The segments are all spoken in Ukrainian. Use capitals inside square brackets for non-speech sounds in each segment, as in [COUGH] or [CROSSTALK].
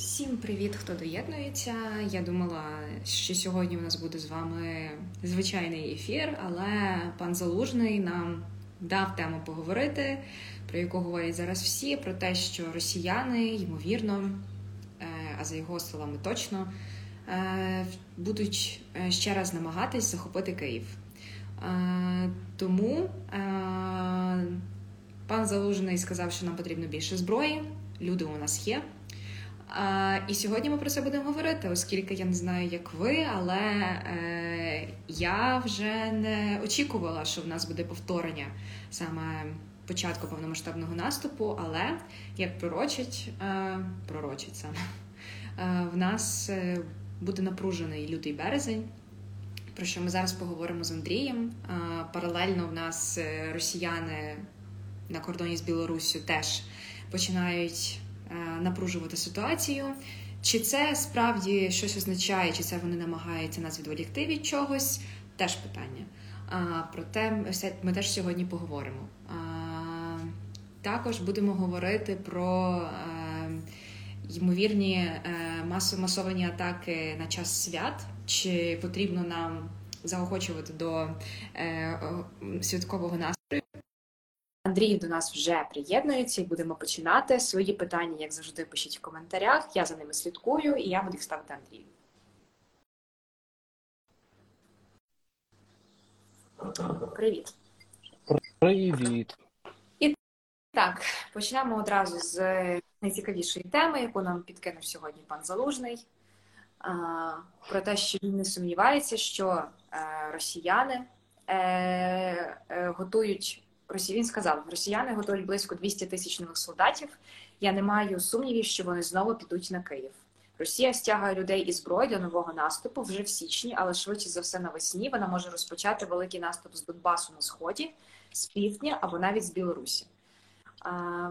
Всім привіт, хто доєднується. Я думала, що сьогодні у нас буде з вами звичайний ефір, але пан Залужний нам дав тему поговорити, про яку говорять зараз всі: про те, що росіяни, ймовірно, е, а за його словами, точно е, будуть е, ще раз намагатись захопити Київ. Тому пан Залужний сказав, що нам потрібно більше зброї. Люди у нас є. А, І сьогодні ми про це будемо говорити, оскільки я не знаю, як ви, але е, я вже не очікувала, що в нас буде повторення саме початку повномасштабного наступу, але як пророчить, е, пророчить саме, е, в нас е, буде напружений лютий березень. Про що ми зараз поговоримо з Андрієм. Паралельно в нас е, росіяни на кордоні з Білоруссю теж починають. Е, напружувати ситуацію. Чи це справді щось означає, чи це вони намагаються нас відволікти від чогось? Теж питання. А, Проте ми теж сьогодні поговоримо. Також будемо говорити про е, ймовірні е, масовані атаки на час свят, чи потрібно нам заохочувати до святкового настрою. Андрій до нас вже приєднується і будемо починати. Свої питання, як завжди, пишіть в коментарях. Я за ними слідкую і я буду їх ставити Андрію. Привіт. Привіт. І так, почнемо одразу з найцікавішої теми, яку нам підкинув сьогодні пан Залужний. Про те, що він не сумнівається, що е, росіяни е, готують він сказав, росіяни готують близько 200 тисяч нових солдатів. Я не маю сумнівів, що вони знову підуть на Київ. Росія стягує людей і зброї для нового наступу вже в січні, але швидше за все навесні вона може розпочати великий наступ з Донбасу на сході, з півдня або навіть з Білорусі. А...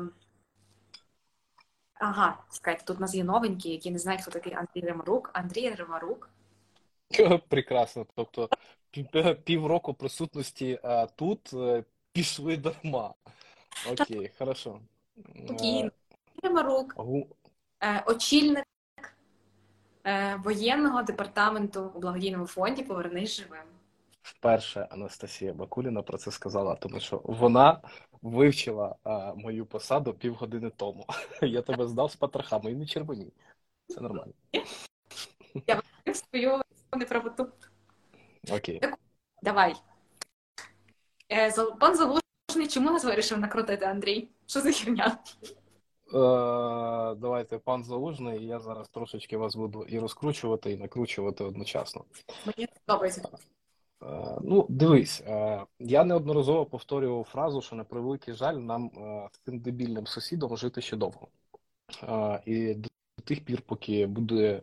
Ага, чекайте, тут у нас є новенькі, які не знають, хто такий Андрій Ремарук. Андрій Ремарук. [LAUGHS] Прекрасно. Тобто півроку присутності тут е, пішли дарма. Окей, хорошо. Спокійно. Ремарук, е, очільник е, воєнного департаменту у благодійному фонді Повернись живим. Вперше Анастасія Бакуліна про це сказала, тому що вона вивчила а, мою посаду півгодини тому. [LAUGHS] Я тебе здав з патрахами і не червоні. Це нормально. Я свою неправоту. Окей. Давай. Е, пан Залужний, чому нас вирішив накрутити Андрій? Що за херня? Е, давайте, пан Залужний, я зараз трошечки вас буду і розкручувати, і накручувати одночасно. Мені подобається. Е, ну, дивись, я неодноразово повторював фразу, що на превеликий жаль, нам з цим дебільним сусідом жити ще довго. І до тих пір, поки буде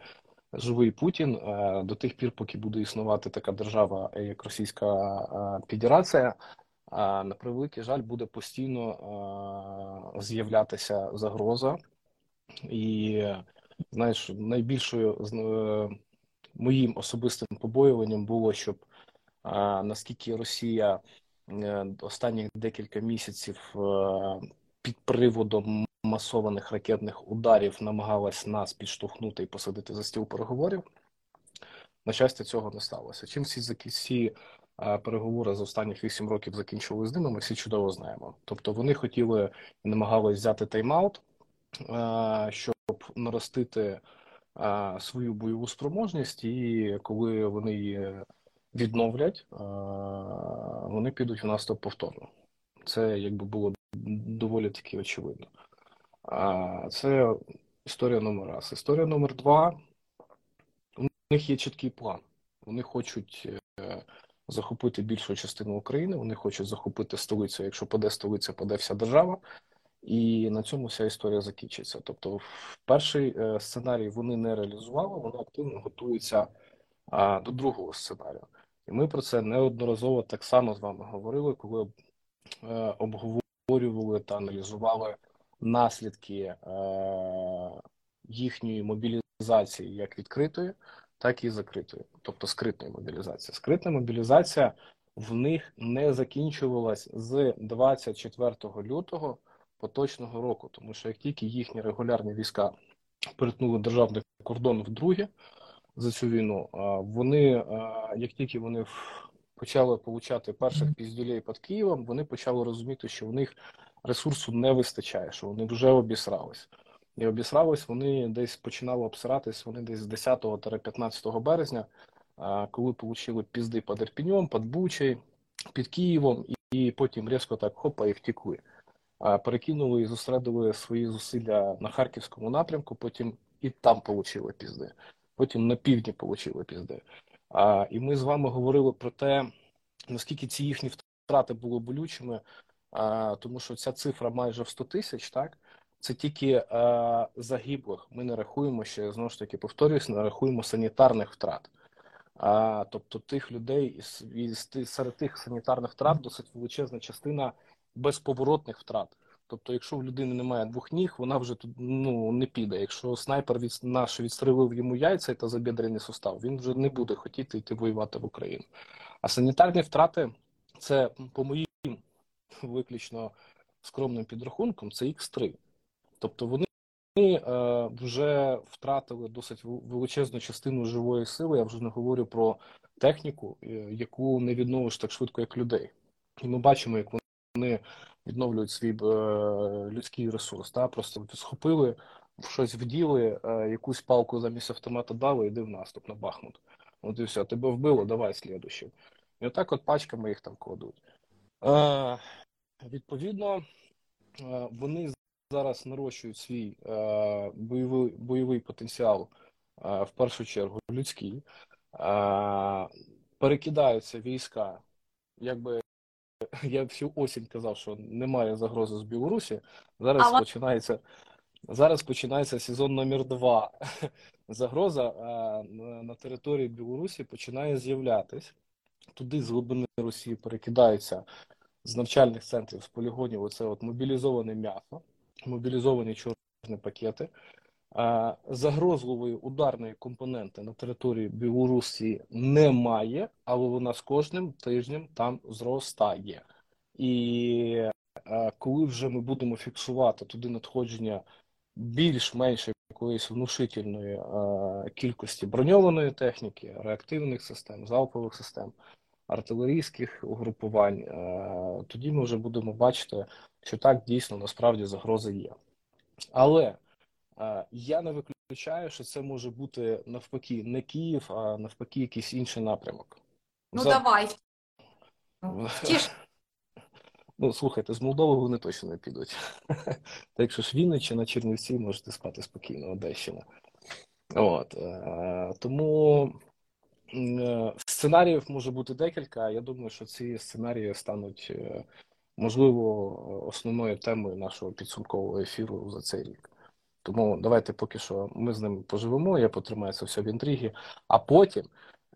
живий Путін, до тих пір, поки буде існувати така держава, як Російська Федерація, на превеликий жаль, буде постійно з'являтися загроза. І знаєш, найбільшою е, моїм особистим побоюванням було, щоб наскільки Росія е, останніх декілька місяців е, під приводом масованих ракетних ударів намагалась нас підштовхнути і посадити за стіл переговорів. На щастя, цього не сталося. Чим всі всі переговори за останніх 8 років закінчували з ними, ми всі чудово знаємо. Тобто вони хотіли і намагалися взяти тайм-аут, щоб наростити свою бойову спроможність, і коли вони її відновлять, вони підуть в наступ повторно. Це якби було доволі таки очевидно. Це історія номер раз. Історія номер два. У них є чіткий план. Вони хочуть е, захопити більшу частину України. Вони хочуть захопити столицю. Якщо паде столиця, паде вся держава, і на цьому вся історія закінчиться. Тобто, перший е, сценарій вони не реалізували, вони активно готуються до другого сценарію. І ми про це неодноразово так само з вами говорили, коли е, обговорювали та аналізували наслідки е, їхньої мобілізації як відкритої так і закритою, тобто скритної мобілізації. Скритна мобілізація в них не закінчувалась з 24 лютого поточного року, тому що як тільки їхні регулярні війська перетнули державний кордон вдруге за цю війну. Вони, як тільки вони почали получати перших піздюлей під Києвом, вони почали розуміти, що в них ресурсу не вистачає, що вони вже обісрались. І обісрались вони десь починали обсиратись, вони десь з 10-15 березня, коли отримали пізди під Ірпіньом, під Бучей, під Києвом, і потім різко так хопа і втікли. Перекинули і зосередили свої зусилля на харківському напрямку, потім і там отримали пізди, потім на півдні отримали пізди. І ми з вами говорили про те, наскільки ці їхні втрати були болючими, тому що ця цифра майже в 100 тисяч, так це тільки а, загиблих. Ми не рахуємо ще знову ж таки повторюсь, не рахуємо санітарних втрат. А, Тобто тих людей із серед тих санітарних втрат досить величезна частина безповоротних втрат. Тобто, якщо в людини немає двох ніг, вона вже тут ну не піде. Якщо снайпер від наш відстрелив йому яйця та забідрений сустав, він вже не буде хотіти йти воювати в Україну. А санітарні втрати це по моїм виключно скромним підрахункам, це Х3. Тобто вони е, вже втратили досить величезну частину живої сили. Я вже не говорю про техніку, е, яку не відновиш так швидко, як людей. І ми бачимо, як вони відновлюють свій е, людський ресурс. Та? Просто схопили, щось вділи, якусь палку замість автомата дали, йди в наступ на Бахмут. От і все, тебе вбило, давай слідуючи. І отак от пачками їх там кладуть. Е, Відповідно, е, вони зараз нарощують свій е, бойовий бойовий потенціал, е, в першу чергу людський, е, перекидаються війська, якби [LAUGHS] я всю осінь казав, що немає загрози з Білорусі. Зараз Але... починається зараз починається сезон номер два. [LAUGHS] Загроза на території Білорусі починає з'являтись. Туди з глибини Росії перекидаються з навчальних центрів, з полігонів. Оце от мобілізоване м'ясо, мобілізовані чорні пакети. Загрозливої ударної компоненти на території Білорусі немає, але вона з кожним тижнем там зростає. І коли вже ми будемо фіксувати туди надходження більш-менш якоїсь внушительної кількості броньованої техніки, реактивних систем, залпових систем, артилерійських угрупувань, тоді ми вже будемо бачити, що так дійсно насправді загрози є. Але я не виключаю, що це може бути навпаки не Київ, а навпаки, якийсь інший напрямок. Ну За... давай. [LAUGHS] Ну, слухайте, з Молдови вони точно не підуть. [LAUGHS] Так якщо ж Вінниччина, Чернівці, можете спати спокійно, Одещина. От. Е, тому е, сценаріїв може бути декілька. Я думаю, що ці сценарії стануть, е, можливо, основною темою нашого підсумкового ефіру за цей рік. Тому давайте поки що ми з ним поживемо, я потримаю це все в інтригі. А потім,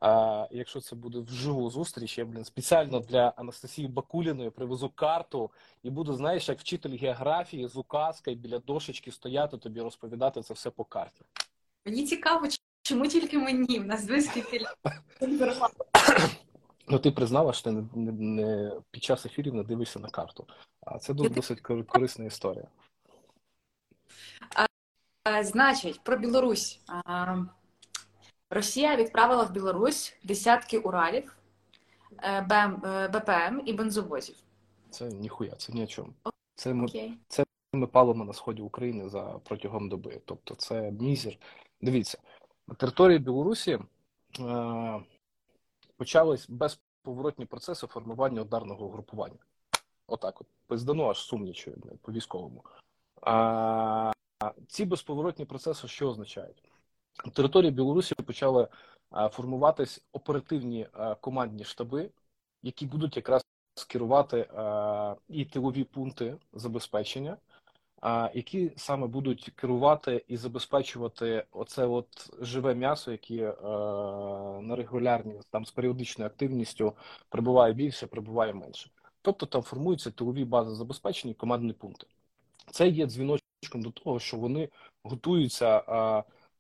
а, якщо це буде вживу зустріч, я блін спеціально для Анастасії Бакуліної привезу карту і буду, знаєш, як вчитель географії з указкою біля дошечки стояти, тобі розповідати це все по карті. Мені цікаво, чому тільки мені в нас близькі [LAUGHS] Ну, ти признала, що ти не, не, не під час ефірів не дивишся на карту. А це дуже досить корисна історія. Е, значить, про Білорусь. Росія відправила в Білорусь десятки уралів, е, БПМ е, і бензовозів. Це ніхуя, це ні о чому. Це ми, okay. це ми палимо на сході України за протягом доби. Тобто це мізер. Дивіться, на території Білорусі е, почались безповоротні процеси формування ударного групування. Отак, от пиздану аж сумнічую по військовому. А, ці безповоротні процеси що означають? Території Білорусі почали формуватись оперативні командні штаби, які будуть якраз скерувати і тилові пункти забезпечення, які саме будуть керувати і забезпечувати оце от живе м'ясо, яке на регулярній там з періодичною активністю прибуває більше, прибуває менше. Тобто там формуються тилові бази забезпечення і командні пункти. Це є дзвіночок до того, що вони готуються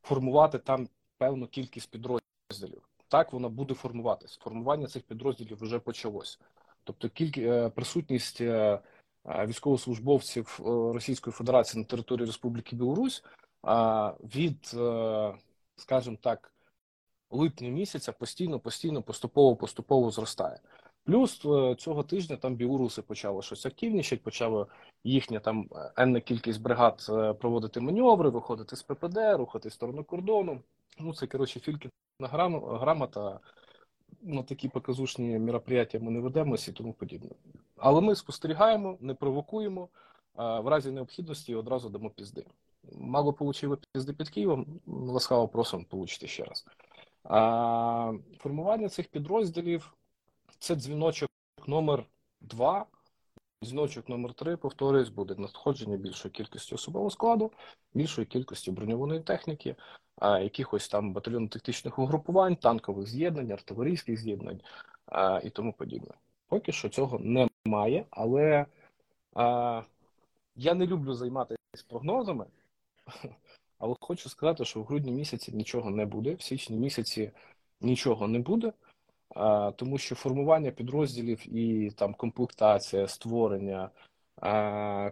формувати там певну кількість підрозділів. Так воно буде формуватись. Формування цих підрозділів вже почалось. Тобто, кількість е, присутність е, військовослужбовців е, Російської Федерації на території Республіки Білорусь від, скажімо так, липня місяця постійно, постійно, поступово, поступово зростає. Плюс е, цього тижня там білоруси почали щось активнішати, почали їхня там енна кількість бригад проводити маневри, виходити з ППД, рухати в сторону кордону. Ну, це коротше фільки на грамота на такі показушні мероприятия ми не ведемося і тому подібне. Але ми спостерігаємо, не провокуємо, а в разі необхідності одразу дамо пізди. Мало получили пізди під Києвом, ласкаво просимо получити ще раз. А, Формування цих підрозділів це дзвіночок номер 2 Дзвіночок номер 3 повторюсь, буде надходження більшої кількості особового складу, більшої кількості броньованої техніки, якихось там батальйонно-тактичних угрупувань, танкових з'єднань, артилерійських з'єднань і тому подібне. Поки що цього немає, але а, я не люблю займатися прогнозами, але хочу сказати, що в грудні місяці нічого не буде, в січні місяці нічого не буде. Тому що формування підрозділів і там комплектація, створення, а,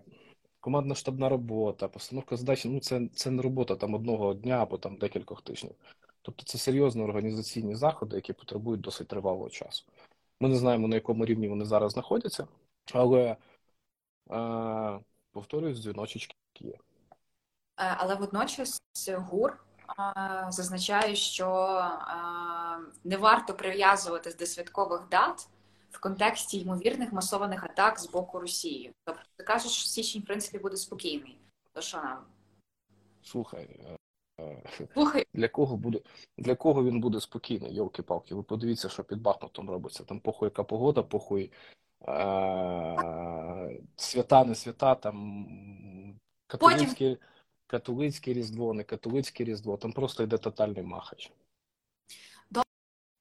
командна штабна робота, постановка задач, ну це це не робота там одного дня або там декількох тижнів. Тобто це серйозні організаційні заходи, які потребують досить тривалого часу. Ми не знаємо, на якому рівні вони зараз знаходяться, але повторюсь, дзвіночечки є. Але водночас ГУР зазначає, що не варто прив'язуватись до святкових дат в контексті ймовірних масованих атак з боку Росії. Тобто ти кажеш, що січень в принципі буде спокійний. То що нам? Слухай. Е, Слухай. Для кого буде для кого він буде спокійний, йолки палки Ви подивіться, що під Бахмутом робиться. Там похуй яка погода, похуй е- свята, не свята, там католицьке, Потім... католицьке різдво, не католицьке різдво, там просто йде тотальний махач.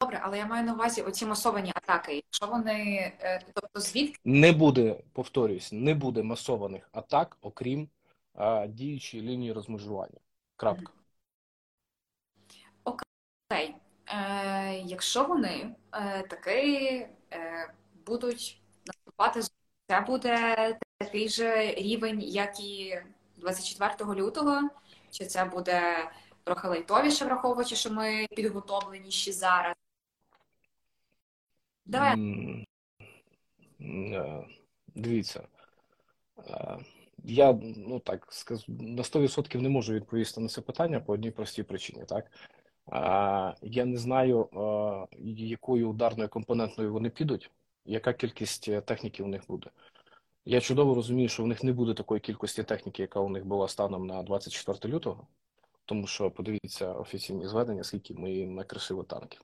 Добре, але я маю на увазі оці масовані атаки. Якщо вони е, тобто звідки не буде, повторюсь, не буде масованих атак, окрім а, діючої лінії розмежування. Крапка. Окей. Е, Якщо вони е, таки е, будуть наступати, це буде такий же рівень, як і 24 лютого, чи це буде трохи лайтовіше, враховуючи, що ми підготовленіші зараз. Давай. Е, дивіться. Е, я ну так скажу, на 100% не можу відповісти на це питання по одній простій причині. Так я не знаю, якою ударною компонентною вони підуть, яка кількість техніки у них буде. Я чудово розумію, що у них не буде такої кількості техніки, яка у них була станом на 24 лютого, тому що подивіться офіційні зведення, скільки ми їм накришили танків.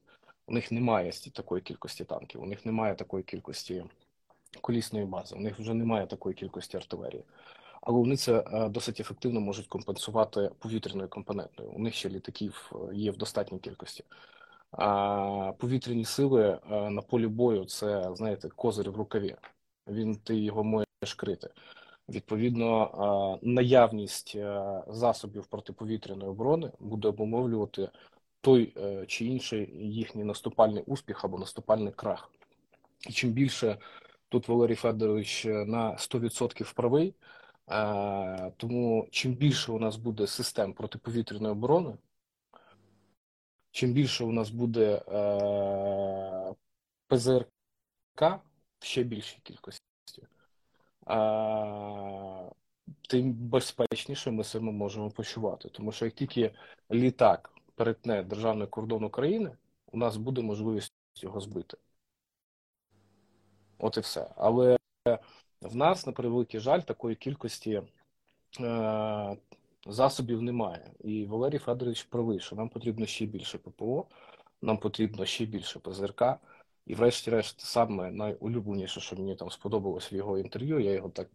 У них немає такої кількості танків, у них немає такої кількості колісної бази, у них вже немає такої кількості артилерії. Але вони це е, досить ефективно можуть компенсувати повітряною компонентою. У них ще літаків е, є в достатній кількості. А повітряні сили е, на полі бою це, знаєте, козир в рукаві. Він ти його можеш крити. Відповідно, наявність засобів протиповітряної оборони буде обумовлювати той е, чи інший їхній наступальний успіх або наступальний крах. І чим більше тут Валерій Федорович е, на 100% правий, е, тому чим більше у нас буде систем протиповітряної оборони, чим більше у нас буде ПЗРК в ще більшій кількості, тим безпечніше ми себе можемо почувати. Тому що як тільки літак перетне державний кордон України, у нас буде можливість його збити. От і все. Але в нас, на превеликий жаль, такої кількості е, засобів немає. І Валерій Федорович правий, що нам потрібно ще більше ППО, нам потрібно ще більше ПЗРК. І, врешті-решт, саме найулюбленіше, що мені там сподобалось в його інтерв'ю, я його так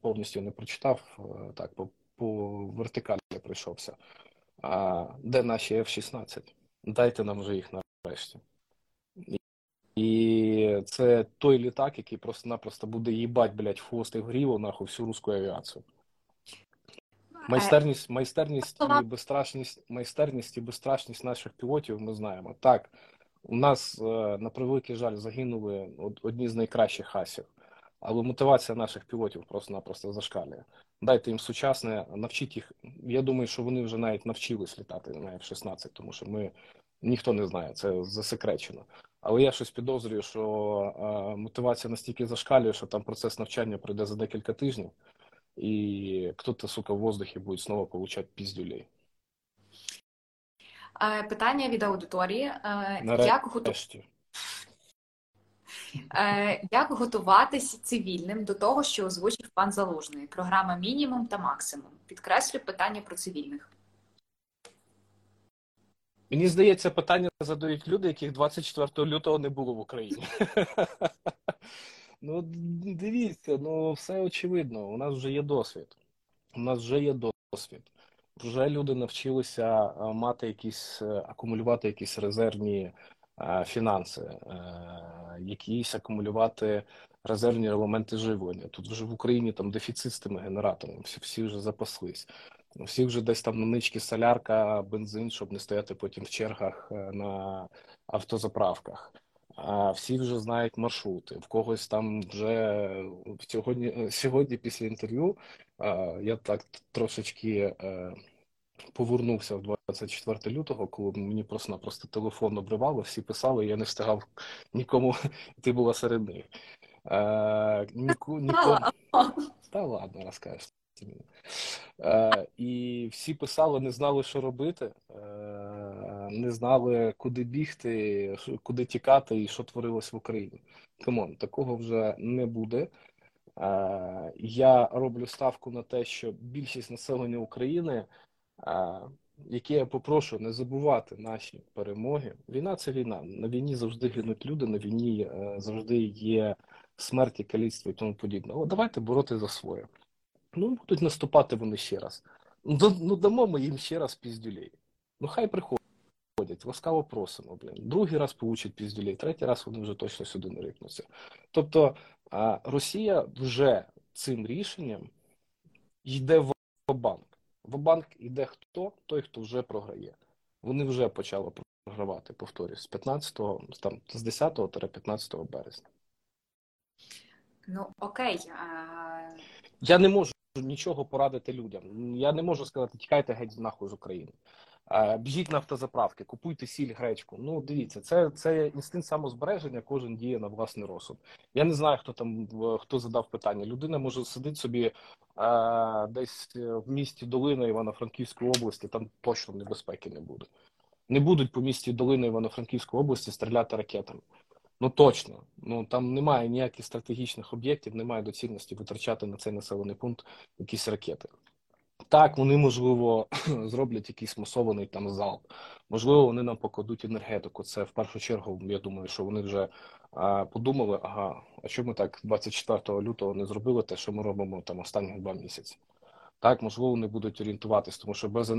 повністю не прочитав, е, так по, по вертикалі пройшовся. А де наші F-16? Дайте нам вже їх нарешті. І це той літак, який просто-напросто буде їбать, блядь, в хвост в гріву, нахуй, всю русську авіацію. Майстерність, майстерність і безстрашність, майстерність і безстрашність наших пілотів ми знаємо. Так, у нас, е, на превеликий жаль, загинули одні з найкращих хасів, але мотивація наших пілотів просто-напросто зашкалює. дайте їм сучасне, навчіть їх. Я думаю, що вони вже навіть навчились літати на F-16, тому що ми ніхто не знає, це засекречено. Але я щось підозрюю, що а, мотивація настільки зашкалює, що там процес навчання пройде за декілька тижнів, і хто-то, сука, в воздухі буде знову получати піздюлей. Е, Питання від аудиторії. Е, Нарешті. Як, готу... Е, як готуватись цивільним до того, що озвучив пан Залужний? Програма мінімум та максимум. Підкреслю питання про цивільних. Мені здається, питання задають люди, яких 24 лютого не було в Україні. [LAUGHS] Ну, дивіться, ну все очевидно. У нас вже є досвід. У нас вже є досвід. Вже люди навчилися мати якісь, е, акумулювати якісь резервні е, фінанси, е, якісь акумулювати резервні елементи живлення. Тут вже в Україні там дефіцит з тими генераторами, всі, всі вже запаслись. Всі вже десь там на нички солярка, бензин, щоб не стояти потім в чергах на автозаправках. А всі вже знають маршрути. В когось там вже сьогодні, сьогодні після інтерв'ю я так трошечки повернувся в 24 лютого, коли мені просто-напросто телефон обривало, всі писали, я не встигав нікому, [LAUGHS] ти була серед них. Ніку, нікому... Та ладно, розкажеш. Е, І всі писали, не знали, що робити, е, не знали, куди бігти, куди тікати і що творилось в Україні. Come on, такого вже не буде. Е, Я роблю ставку на те, що більшість населення України, е, яке я попрошу не забувати наші перемоги. Війна це війна. На війні завжди гинуть люди, на війні е, завжди є смерті, каліцтво і тому подібне. Але давайте боротись за своє. Ну, будуть наступати вони ще раз. Ну, ну дамо ми їм ще раз піздюлей. Ну, хай приходять, ласкаво просимо, блін. Другий раз получать піздюлей, третій раз вони вже точно сюди не рикнуться. Тобто Росія вже цим рішенням йде в банк. В банк іде хто? Той, хто вже програє. Вони вже почали програвати, повторюсь, з 15 там, з 10-15 березня. Ну, окей. А... Я не можу нічого порадити людям. Я не можу сказати, тікайте геть нахуй з України. Біжіть на автозаправки, купуйте сіль, гречку. Ну, дивіться, це це інстинкт самозбереження, кожен діє на власний розсуд. Я не знаю, хто там хто задав питання. Людина може сидіти собі а, десь в місті Долина Івано-Франківської області, там точно небезпеки не буде. Не будуть по місті Долина Івано-Франківської області стріляти ракетами. Ну точно, ну там немає ніяких стратегічних об'єктів, немає доцільності витрачати на цей населений пункт якісь ракети. Так, вони, можливо, [CLEARS THROAT] зроблять якийсь масований там залп. Можливо, вони нам покладуть енергетику. Це в першу чергу, я думаю, що вони вже а, подумали, ага, а чому ми так 24 лютого не зробили те, що ми робимо там останні два місяці. Так, можливо, вони будуть орієнтуватись, тому що без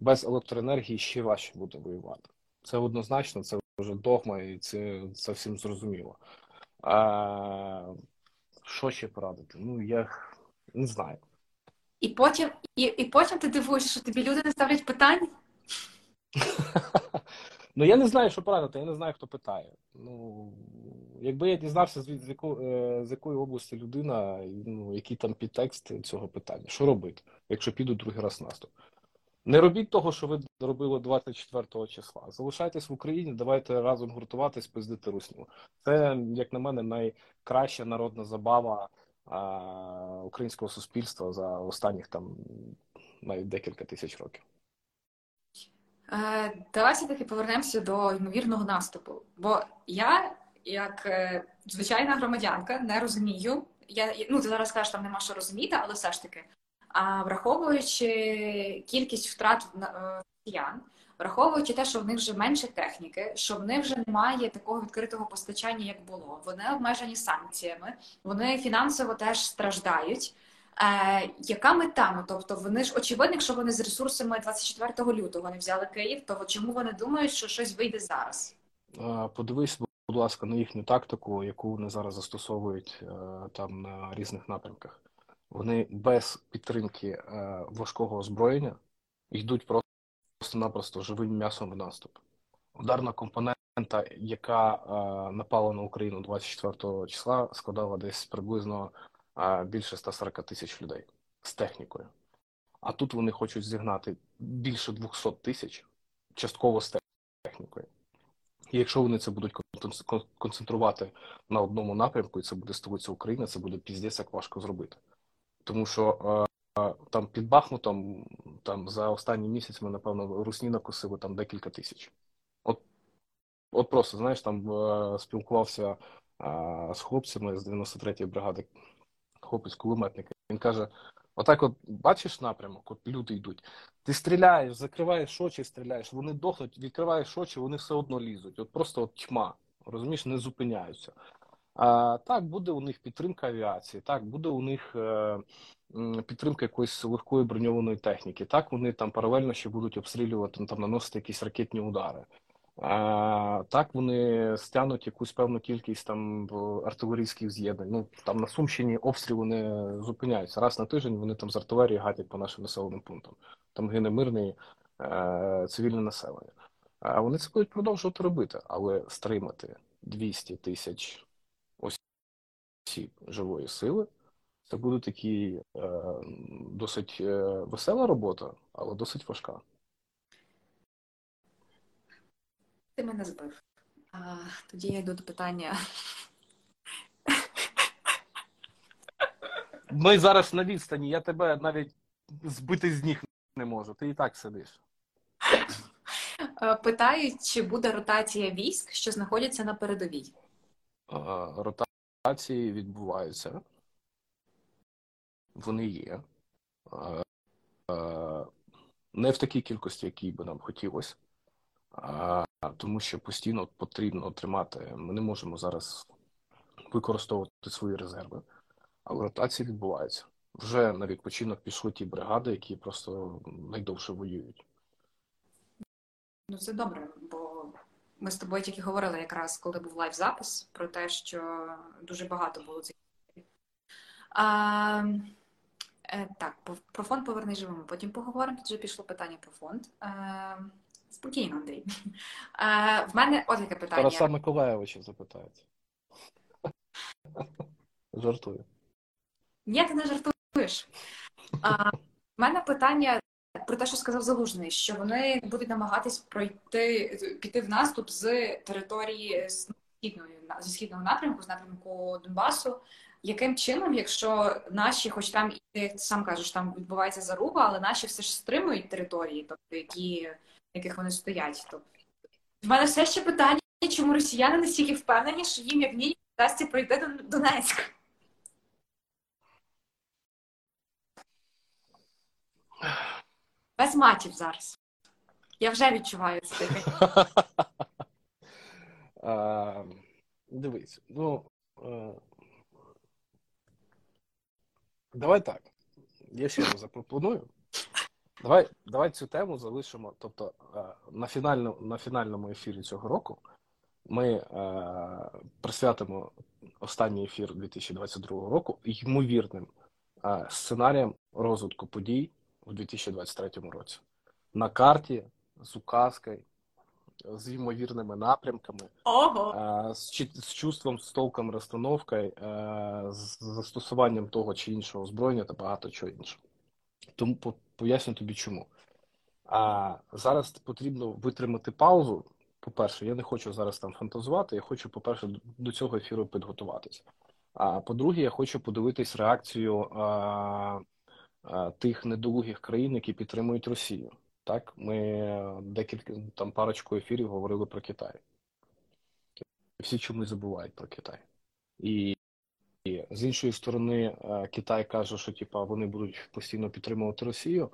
без електроенергії ще важче буде воювати. Це однозначно, це вже догма, і це це всім зрозуміло. А, Що ще порадити? Ну, я не знаю. І потім і, і потім ти дивуєшся, що тобі люди не ставлять питань? [LAUGHS] Ну, я не знаю, що порадити, я не знаю, хто питає. Ну, Якби я дізнався, з, з, яко, е, з якої області людина, ну, який там підтекст цього питання, що робити, якщо підуть другий раз наступ? Не робіть того, що ви робили 24 числа. Залишайтесь в Україні, давайте разом гуртуватись, пиздити русню. Це, як на мене, найкраща народна забава українського суспільства за останніх там навіть декілька тисяч років. Е, Давайте таки повернемося до ймовірного наступу. Бо я, як е, звичайна громадянка, не розумію. Я ну ти зараз кажеш, там нема що розуміти, але все ж таки а враховуючи кількість втрат е, росіян, враховуючи те, що в них вже менше техніки, що в них вже немає такого відкритого постачання, як було. Вони обмежені санкціями, вони фінансово теж страждають. Е, Яка мета? Ну тобто вони ж очевидно, якщо вони з ресурсами 24 лютого не взяли Київ, то чому вони думають, що щось вийде зараз? Подивись, будь ласка, на їхню тактику, яку вони зараз застосовують е, там на різних напрямках. Вони без підтримки е, важкого озброєння йдуть просто-напросто живим м'ясом в наступ. Ударна компонента, яка е, напала на Україну 24 числа, складала десь приблизно е, більше 140 тисяч людей. з технікою. А тут вони хочуть зігнати більше 200 тисяч частково з технікою. І якщо вони це будуть концентрувати на одному напрямку, і це буде столиця України, це буде піздець як важко зробити. Тому що е, там під Бахмутом там за останній місяць ми, напевно, русні накосили там декілька тисяч. От от просто, знаєш, там е, спілкувався е, з хлопцями з 93-ї бригади, хлопець кулеметник. Він каже: Отак, от бачиш напрямок, от люди йдуть. Ти стріляєш, закриваєш очі, стріляєш, вони дохнуть, відкриваєш очі, вони все одно лізуть. От просто от тьма, розумієш, не зупиняються. Так, буде у них підтримка авіації, так, буде у них е, підтримка якоїсь легкої броньованої техніки. Так, вони там паралельно ще будуть обстрілювати, там наносити якісь ракетні удари. Так вони стягнуть якусь певну кількість там артилерійських з'єднань. Ну там на Сумщині обстріли не зупиняються. Раз на тиждень вони там з артилерії гатять по нашим населеним пунктам. Там гине мирне е, цивільне населення. А вони це будуть продовжувати робити, але стримати 200 тисяч осіб живої сили. Це буде такі е, досить е, весела робота, але досить важка. Ти мене збив. А, Тоді я йду до питання. Ми зараз на відстані, я тебе навіть збити з ніг не можу. Ти і так сидиш. Е, питають, чи буде ротація військ, що знаходяться на передовій? Ротації відбуваються. Вони є. Не в такій кількості, якій би нам хотілося тому що постійно потрібно тримати. Ми не можемо зараз використовувати свої резерви, але ротації відбуваються. Вже на відпочинок пішли ті бригади, які просто найдовше воюють. Ну, це добре, бо ми з тобою тільки говорили якраз, коли був live запис, про те, що дуже багато було цих. А, е, Так, про фонд поверни живими. Потім поговоримо. Тут вже пішло питання про фонд. Е, Спокійно, Андрій. Е, В мене от яке питання. Тараса Миколаєвича запитають. Жартую. Ні, ти не жартуєш. А, В мене питання про те, що сказав Залужний, що вони будуть намагатись пройти піти в наступ з території східної зі східного напрямку, з напрямку Донбасу. Яким чином, якщо наші, хоч там і ти сам кажеш, там відбувається заруба, але наші все ж стримують території, тобто які яких вони стоять. Тобто, в мене все ще питання, чому росіяни настільки впевнені, що їм як мінімум вдасться пройти до Донецька. Без матів зараз. Я вже відчуваю це. [LAUGHS] Дивись, ну давай так. Я ще раз запропоную. Давай давай цю тему залишимо. Тобто е, на фінальну, на фінальному ефірі цього року ми е, присвятимо останній ефір 2022 року ймовірним е, сценаріям розвитку подій у 2023 році. На карті з указкою, з ймовірними напрямками, Ого. Е, з, з чувством, з толком розстановкою, е, з застосуванням того чи іншого озброєння та багато чого іншого. Тому поясню тобі чому. А зараз потрібно витримати паузу. По-перше, я не хочу зараз там фантазувати. Я хочу, по-перше, до цього ефіру підготуватися. А по-друге, я хочу подивитись реакцію а, тих недолугих країн, які підтримують Росію. Так, ми декілька там парочку ефірів говорили про Китай. Всі чомусь забувають про Китай. І і з іншої сторони, е, Китай каже, що типа вони будуть постійно підтримувати Росію.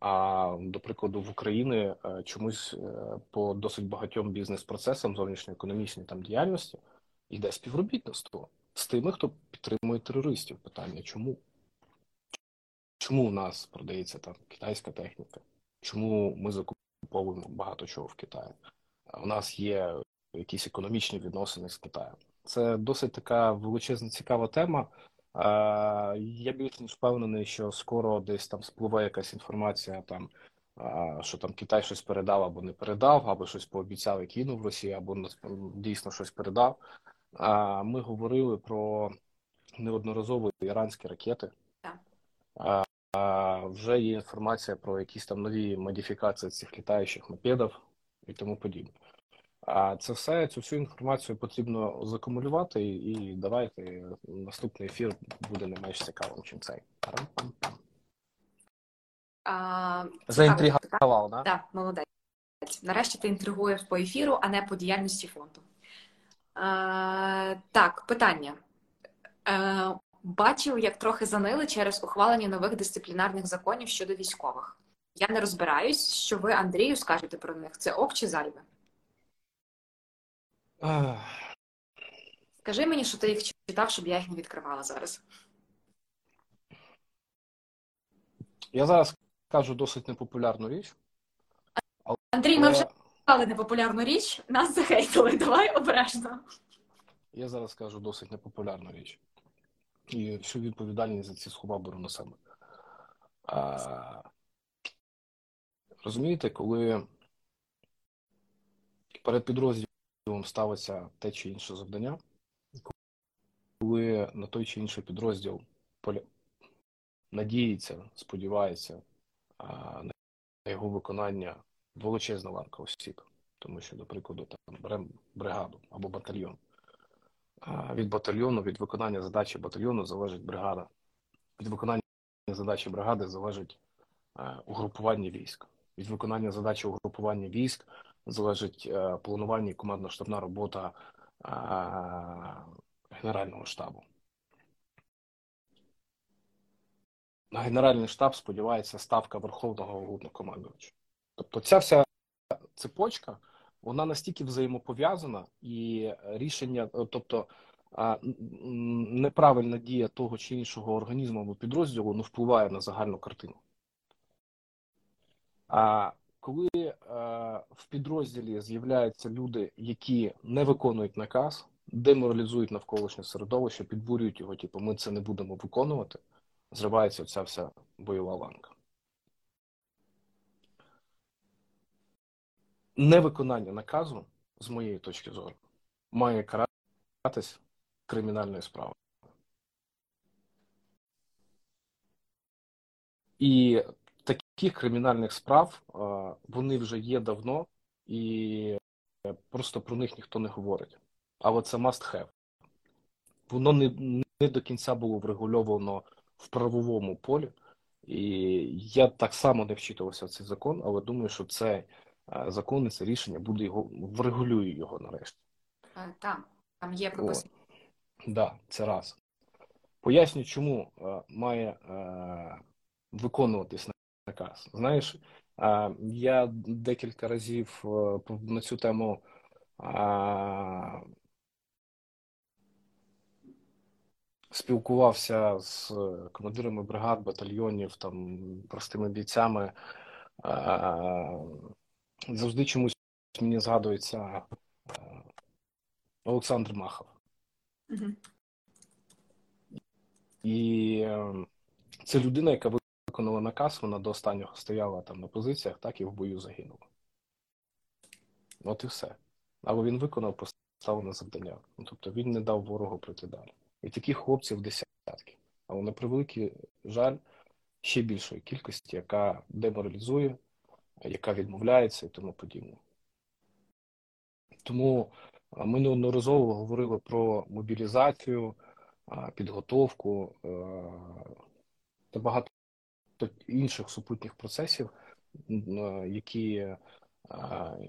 А до прикладу, в Україні е, чомусь е, по досить багатьом бізнес-процесам зовнішньоекономічної там діяльності йде співробітництво з тими, хто підтримує терористів. Питання чому? Чому у нас продається там китайська техніка? Чому ми закуповуємо багато чого в Китаї? У нас є якісь економічні відносини з Китаєм. Це досить така величезна цікава тема. Я більш ніж впевнений, що скоро десь там спливе якась інформація, там що там Китай щось передав або не передав, або щось пообіцяв і кинув Росії, або дійсно щось передав. Ми говорили про неодноразові іранські ракети. Вже є інформація про якісь там нові модифікації цих літаючих мопедів і тому подібне. А це все, цю всю інформацію потрібно закумулювати, і давайте наступний ефір буде не менш цікавим, ніж цей. Заінтригував, так? Так, молодець. Нарешті ти інтригуєш по ефіру, а не по діяльності фонду. А, Так, питання. Бачив, як трохи занили через ухвалення нових дисциплінарних законів щодо військових. Я не розбираюсь, що ви, Андрію, скажете про них. Це ок чи зайве? Скажи мені, що ти їх читав, щоб я їх не відкривала зараз. Я зараз кажу досить непопулярну річ. Андрій, ми вже сказали непопулярну річ, нас захейтили. Давай обережно. Я зараз кажу досить непопулярну річ. І всю відповідальність за ці слова беру на себе. А, Розумієте, коли перед підрозділом ставиться те чи інше завдання, коли на той чи інший підрозділ надіється, сподівається на його виконання величезна ланка осіб, тому що, до прикладу, там беремо бригаду або батальйон. Від батальйону, від виконання задачі батальйону залежить бригада. Від виконання задачі бригади залежить угрупування військ. Від виконання задачі угрупування військ залежить е, планування і командно-штабна робота Генерального штабу. На Генеральний штаб сподівається ставка Верховного Головнокомандувача. Тобто ця вся цепочка вона настільки взаємопов'язана, і рішення, е, тобто неправильна дія того чи іншого організму або підрозділу не впливає на загальну картину. А коли е, в підрозділі з'являються люди, які не виконують наказ, деморалізують навколишнє середовище, підбурюють його, типу, ми це не будемо виконувати, зривається ця вся бойова ланка. Невиконання наказу, з моєї точки зору, має каратись кримінальною справою. І таких кримінальних справ вони вже є давно, і просто про них ніхто не говорить. Але це must have. Воно не, не до кінця було врегульовано в правовому полі. І я так само не вчитувався в цей закон, але думаю, що це закон і це рішення буде його врегулює його нарешті. Так, там є прописано. Так, да, це раз. Поясню, чому має е, виконуватись наказ. Знаєш, я декілька разів е, на цю тему спілкувався з командирами бригад, батальйонів, там простими бійцями. Завжди чомусь мені згадується е, Олександр Махов. Угу. І ем, це людина, яка виконала наказ, вона до останнього стояла там на позиціях, так і в бою загинула. От і все. Але він виконав поставлене завдання. Ну, тобто він не дав ворогу пройти далі. І таких хлопців десятки. Але на превеликий жаль, ще більшої кількості, яка деморалізує, яка відмовляється і тому подібне. Тому ми неодноразово говорили про мобілізацію, підготовку та багато інших супутніх процесів, які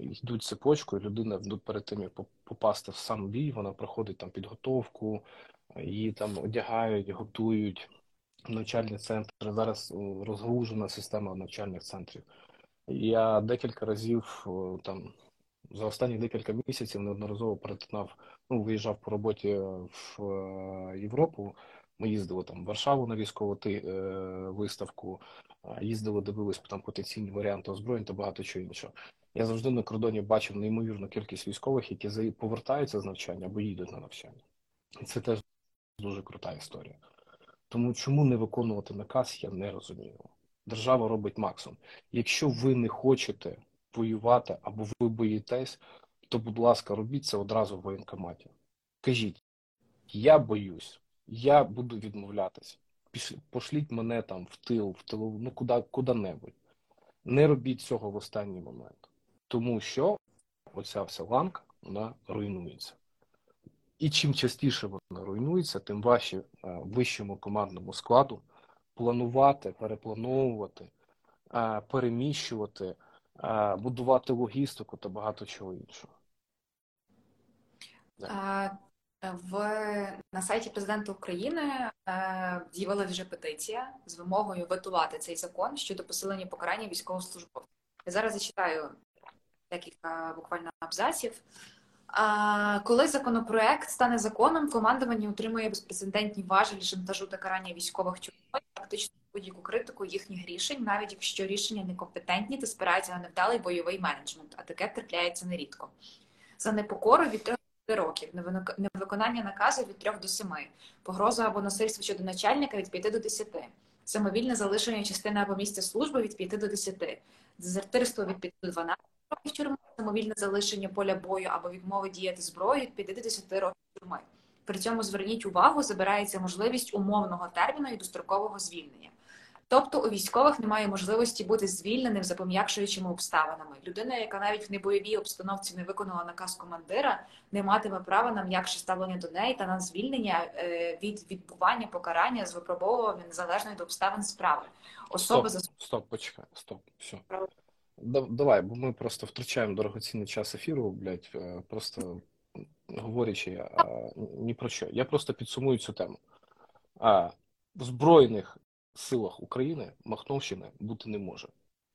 йдуть цепочкою. Людина перед тим, як попасти в сам бій, вона проходить там підготовку, її там одягають, готують навчальні центри. Зараз розгружена система навчальних центрів. Я декілька разів там за останні декілька місяців неодноразово перетинав, ну, виїжджав по роботі в е, Європу. Ми їздили там в Варшаву на військову ти, е, виставку, їздили, дивились там потенційні варіанти озброєнь та багато чого іншого. Я завжди на кордоні бачив неймовірну кількість військових, які повертаються з навчання або їдуть на навчання. І це теж дуже крута історія. Тому чому не виконувати наказ, я не розумію. Держава робить максимум. Якщо ви не хочете воювати або ви боїтесь, то, будь ласка, робіть це одразу в воєнкоматі. Кажіть, я боюсь, я буду відмовлятися. пошліть мене там в тил, в тилу, ну куди, куди-небудь. Не робіть цього в останній момент. Тому що оця вся ланка вона руйнується. І чим частіше вона руйнується, тим важче е, вищому командному складу планувати, переплановувати, е, переміщувати, е, будувати логістику та багато чого іншого. В на сайті президента України е, з'явилася вже петиція з вимогою ветувати цей закон щодо посилення покарання військовослужбовців. Я зараз зачитаю декілька буквально абзаців. Коли законопроект стане законом, командування отримує безпрецедентні важелі шантажу та карання військових тюрмою, фактично будь-яку критику їхніх рішень, навіть якщо рішення некомпетентні та спираються на невдалий бойовий менеджмент, а таке трапляється нерідко. За непокору від 3 до років, невиконання наказу від 3 до 7, погроза або насильство щодо начальника від 5 до 10, самовільне залишення частини або місця служби від 5 до 10, дезертирство від 5 до 12 років тюрми, самовільне залишення поля бою або відмови діяти зброєю від 5 до 10 років тюрми. При цьому зверніть увагу, забирається можливість умовного терміну і дострокового звільнення. Тобто у військових немає можливості бути звільненим за пом'якшуючими обставинами. Людина, яка навіть в небойовій обстановці не виконала наказ командира, не матиме права на м'якше ставлення до неї та на звільнення е, від відбування покарання з випробовування незалежно від обставин справи. Особа Стоп, за стоп, почекай, стоп, все. Давай, бо ми просто втрачаємо дорогоцінний час ефіру, блядь, е, просто говорячи а, ні про що. Я просто підсумую цю тему. А, в Збройних силах України Махновщини бути не може.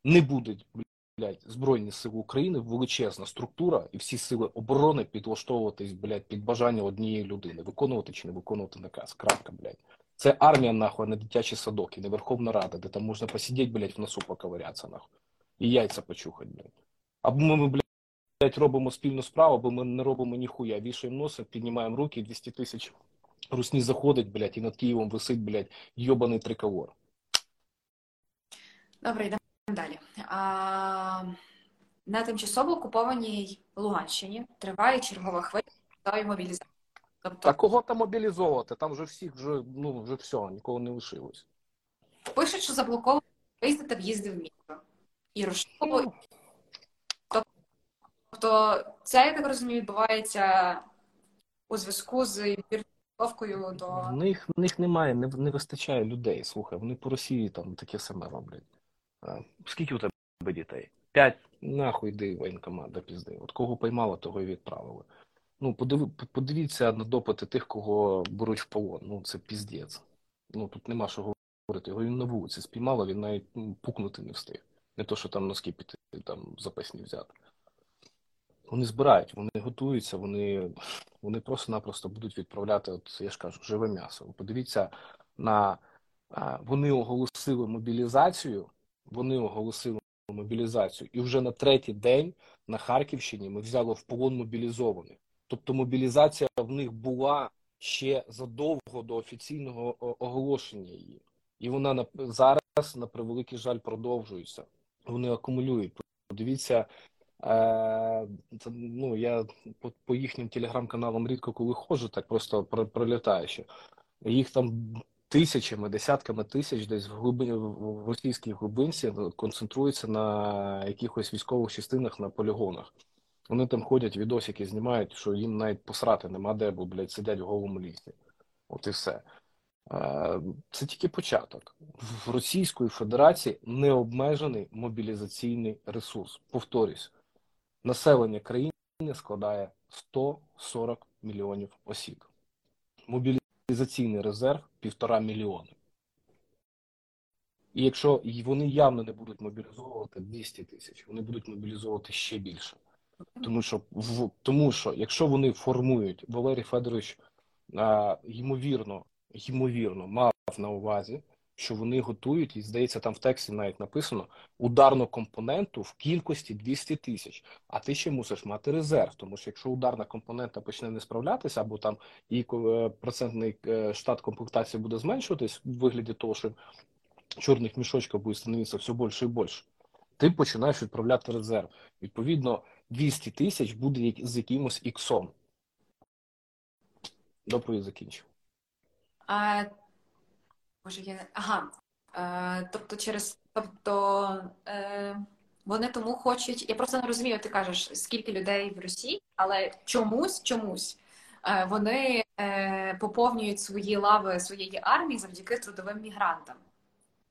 Не будуть, блядь, Збройні сили України величезна структура і всі сили оборони підлаштовуватись, блядь, під бажання однієї людини, виконувати чи не виконувати наказ. Крапка, блядь. Це армія, нахуй, не дитячий садок і не Верховна Рада, де там можна посидіти, блядь, в носу поковирятися, нахуй. І яйця почухати, блядь. Або ми, блядь, робимо спільну справу, або ми не робимо ніхуя. Вішаємо носа, піднімаємо руки, 200 тисяч русні заходить, блядь, і над Києвом висить, блядь, йобаний триколор. Добре, йдемо далі. А, на тимчасово окупованій Луганщині триває чергова хвиля та мобілізації. Тобто Та кого там мобілізовувати? Там вже всіх вже, ну, вже все, нікого не лишилось. пишуть, що заблоковано виїзди та в'їзди в місто. І розшуково. Тобто, це, я так розумію, відбувається у зв'язку з підготовкою до В них, в них немає, не, не вистачає людей. Слухай, вони по Росії там таке саме роблять. А, скільки у тебе дітей? П'ять. Нахуй йди воєнкомат до пізди. От кого поймало, того і відправили. Ну, подиви, подивіться на допити тих, кого беруть в полон. Ну, це піздець. Ну, тут нема що говорити. Його він на вулиці спіймало, він навіть ну, пукнути не встиг. Не то, що там носки піти, там запасні взяти. Вони збирають, вони готуються, вони, вони просто-напросто будуть відправляти, от я ж кажу, живе м'ясо. Подивіться на вони оголосили мобілізацію. Вони оголосили мобілізацію, і вже на третій день на Харківщині ми взяли в полон мобілізованих. Тобто мобілізація в них була ще задовго до офіційного оголошення її, і вона на зараз на превеликий жаль продовжується. Вони акумулюють. Подивіться. Е, ну, я по, по їхнім телеграм-каналам рідко коли ходжу, так просто про- пролітаю ще. Їх там тисячами, десятками тисяч десь в глибині в російській глибинці концентруються на якихось військових частинах на полігонах. Вони там ходять, відосики знімають, що їм навіть посрати нема де, бо, блядь, сидять в голому лісі. От і все. Е, Це тільки початок. В Російської Федерації необмежений мобілізаційний ресурс. Повторюсь, населення країни складає 140 мільйонів осіб. Мобілізаційний резерв півтора мільйони. І якщо вони явно не будуть мобілізовувати 200 тисяч, вони будуть мобілізовувати ще більше. Тому що, в, тому що якщо вони формують, Валерій Федорович а, ймовірно, ймовірно мав на увазі, що вони готують, і здається, там в тексті навіть написано ударну компоненту в кількості 200 тисяч. А ти ще мусиш мати резерв, тому що якщо ударна компонента почне не справлятися, або там її е, процентний е, штат комплектації буде зменшуватись в вигляді того, що чорних мішочків буде становитися все більше і більше, ти починаєш відправляти резерв. Відповідно, 200 тисяч буде з якимось іксом. Доповідь закінчив. А, Боже, я ага. Е, тобто, через тобто е, вони тому хочуть. Я просто не розумію, ти кажеш, скільки людей в Росії, але чомусь, чомусь е, вони е, поповнюють свої лави своєї армії завдяки трудовим мігрантам.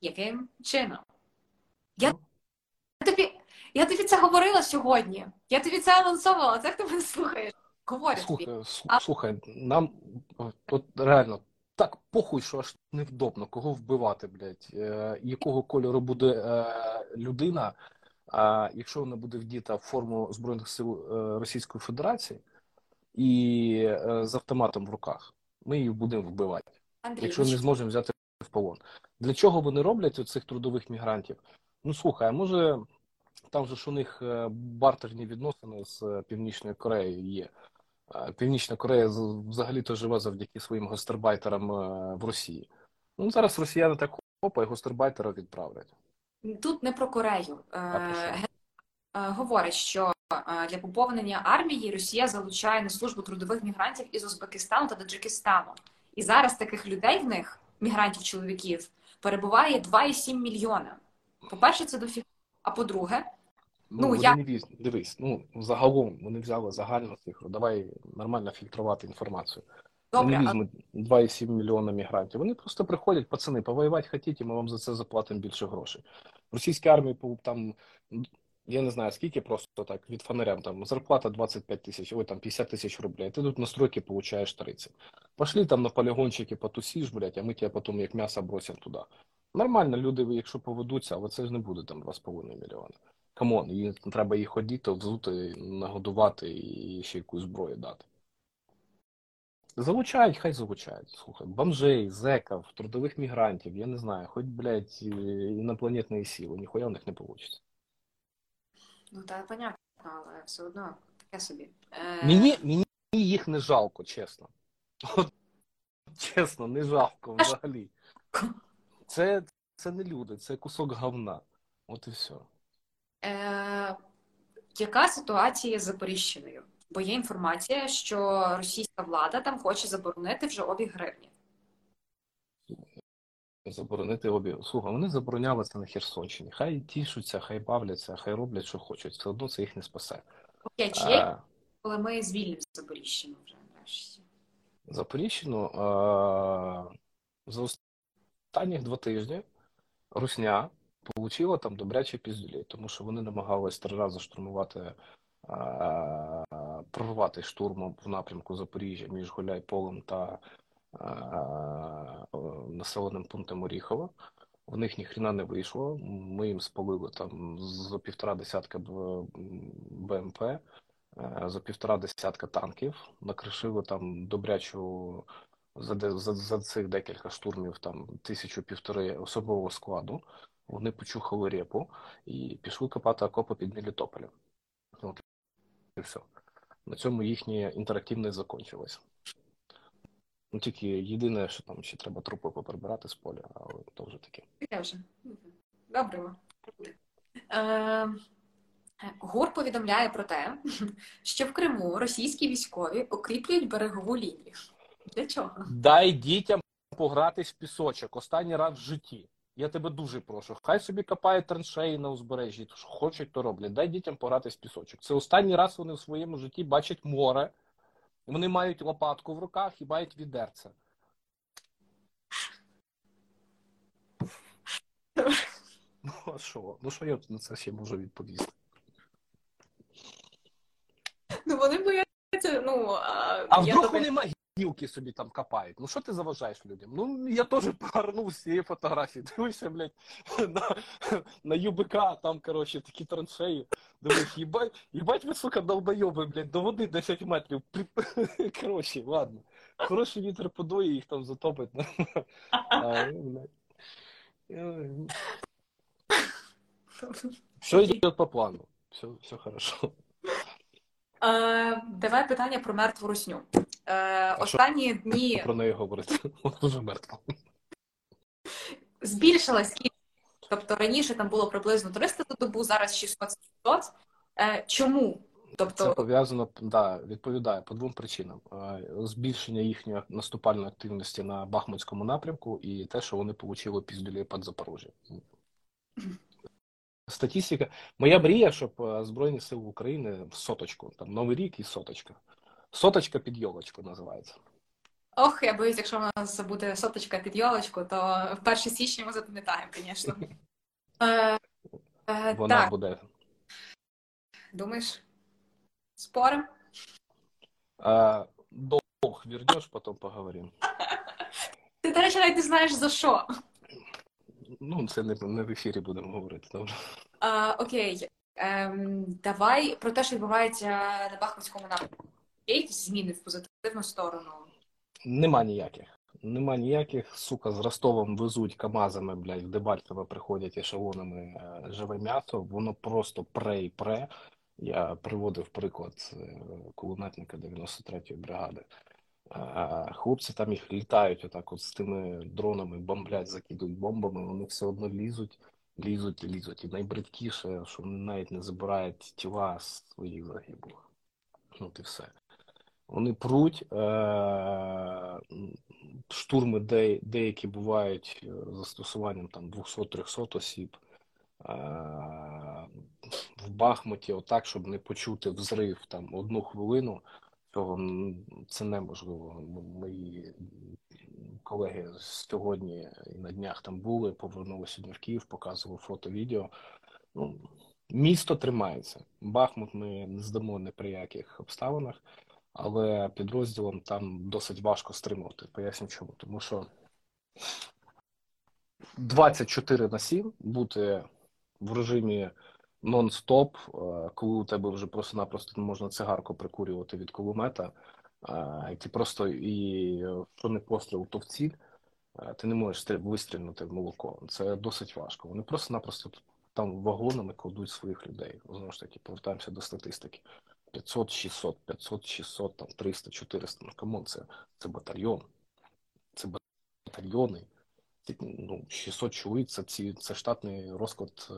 Яким чином? Я тобі, я тобі це говорила сьогодні. Я тобі це анонсувала, це хто мене слухає. Говорить. Слухай, слухай, нам от реально так похуй, що аж невдобно, кого вбивати, блядь, е, якого кольору буде е, людина, а якщо вона буде вдіта в форму Збройних сил е, Російської Федерації і е, з автоматом в руках, ми її будемо вбивати, Андрій, якщо не зможемо взяти в полон. Для чого вони роблять оцих трудових мігрантів? Ну слухай, а може там же ж у них е, бартерні відносини з Північною Кореєю є. Е, Північна Корея взагалі-то живе завдяки своїм гастарбайтерам е, в Росії. Ну зараз росіяни так хопа і гастарбайтера відправлять. Тут не про Корею. Е, А про що? е, е, для поповнення армії Росія залучає на службу трудових мігрантів із Узбекистану та Таджикистану. І зараз таких людей в них, мігрантів-чоловіків, перебуває 2,7 мільйона. По-перше, це дофіг. А по-друге, Ну, Ну, я- не віз... дивись, ну загалом вони взяли загальну цифру. Давай нормально фільтрувати інформацію. добре, Вони а візьмуть 2,7 мільйона мігрантів. Вони просто приходять, пацани, повоювати хотіте, ми вам за це заплатимо більше грошей. Російській армії там, я не знаю скільки, просто так, від фонарям, там зарплата 25 тисяч, ой, там 50 тисяч рублей. Ти тут на стройки получаєш 30. Пошли там на полігончики потусиш, блядь, а ми тебе потім як м'ясо бросимо туди. Нормально, люди, якщо поведуться, але це ж не буде там 2,5 мільйона. Come on, і треба їх одіти, взути, нагодувати і ще якусь зброю дати. Залучають, хай залучають. Слухай, бомжей, зеків, трудових мігрантів, я не знаю, хоч, блядь, і- інопланетної сили, ніхуя в них не вийде. ну та понятно, але все одно таке собі. Е, Мені, мені їх не жалко, чесно. От, чесно, не жалко взагалі. Це, це не люди, це кусок говна. От і все. Е, яка ситуація з Запоріжчиною? Бо є інформація, що російська влада там хоче заборонити вже обіг гривні. Заборонити обі. Слухай, вони забороняли це на Херсонщині. Хай тішуться, хай бавляться, хай роблять, що хочуть. Все одно це їх не спасе. Окей, чи є, А, коли ми звільнимо Запоріжчину вже нарешті? Запоріжчину а, за останніх два тижні Русня отримала там добрячі піздюлі, тому що вони намагались три рази штурмувати, прорвати штурмом в напрямку Запоріжжя між Гуляйполем та населеним пунктом Оріхово. В них ніхрена не вийшло. Ми їм спалили там за півтора десятка БМП, е, за півтора десятка танків, накришили там добрячу за, за, за цих декілька штурмів там тисячу півтори особового складу. Вони почухали репу і пішли копати окопи під Мелітополем. От і все. На цьому їхнє інтерактивне закінчилось. Ну, тільки єдине, що там ще треба трупи поприбирати з поля, але то вже таке. Таке вже. Добре. Е, ГУР повідомляє про те, що в Криму російські військові окріплюють берегову лінію. Для чого? Дай дітям погратись в пісочок останній раз в житті. Я тебе дуже прошу. Хай собі копають траншеї на узбережжі, що хочуть, то роблять. Дай дітям погратись в пісочок. Це останній раз вони в своєму житті бачать море. Вони мають лопатку в руках і мають відерце. Ну, а що? Ну що я на це ще можу відповісти? Ну вони бояться, ну а, А я вдруг вони могилки собі там копають? Ну що ти заважаєш людям? Ну я теж повернув з цієї фотографії. [LAUGHS] Дивишся, блядь, на, на ЮБК, там, коротше, такі траншеї. Дивись, їбать, їбать ви, сука, долбойоби, блядь, до води 10 метрів. [LAUGHS] Коротше, ладно. Хороший вітер подує, їх там затопить. [LAUGHS] Ну. Все йде по плану. Все, все хорошо. Е, давай питання про мертву русню. Е, що? останні дні Про неї говорити. Дуже мертва. збільшилась кількість. Тобто раніше там було приблизно 300 за добу, зараз 600-700. Е, чому? Тобто Це пов'язано да, відповідає по двом причинам: Е, збільшення їхньої наступальної активності на Бахмутському напрямку і те, що вони отримали піздюлі під Запорожжя. Статистика. Моя мрія, щоб е, Збройні Сили України в соточку, там Новий рік і соточка. Соточка під йолочку називається. Ох, я боюсь, якщо в нас буде соточка під йолочку, то в 1 січня ми запам'ятаємо, звісно. Е, е, Вона так, буде. думаєш, спорим? Е, Долг вернеш, потім поговоримо. Ти, до речі, навіть не знаєш за що. Ну, це не, не в ефірі будемо говорити. Добре. А, окей, ем, давай про те, що відбувається на Бахмутському напрямку. Є якісь зміни в позитивну сторону? Нема ніяких. Нема ніяких, сука, з Ростовом везуть КАМАЗами, блядь, в Дебальцево приходять ешелонами е, живе м'ясо, воно просто пре і пре. Я приводив приклад е, кулеметника 93-ї бригади. Хлопці там їх літають отак от з тими дронами, бомблять, закидують бомбами, вони все одно лізуть, лізуть і лізуть. І найбридкіше, що вони навіть не забирають тіла своїх загиблих. Ну, і все. Вони пруть, е, штурми де, деякі бувають е, застосуванням там 200-300 осіб. Е, в Бахмуті, отак, щоб не почути взрив там одну хвилину, цього це неможливо. Мої колеги сьогодні і на днях там були, повернулися сьогодні в Київ, показував фото, відео. Ну, місто тримається. Бахмут ми не здамо ні при яких обставинах, але підрозділом там досить важко стримувати. Поясню чому. Тому що 24 на 7 бути в режимі нон-стоп, е, коли у тебе вже просто-напросто можна цигарку прикурювати від кулемета, е, і ти просто і що не постріл, то в ціль, е, ти не можеш стрі- вистрілити в молоко. Це досить важко. Вони просто-напросто там вагонами кладуть своїх людей. Знову ж таки, повертаємося до статистики. 500, 600, 500, 600, там 300, 400. Ну, come on, це, це батальйон. Це батальйони. Ну, 600 чоловік це, це штатний розклад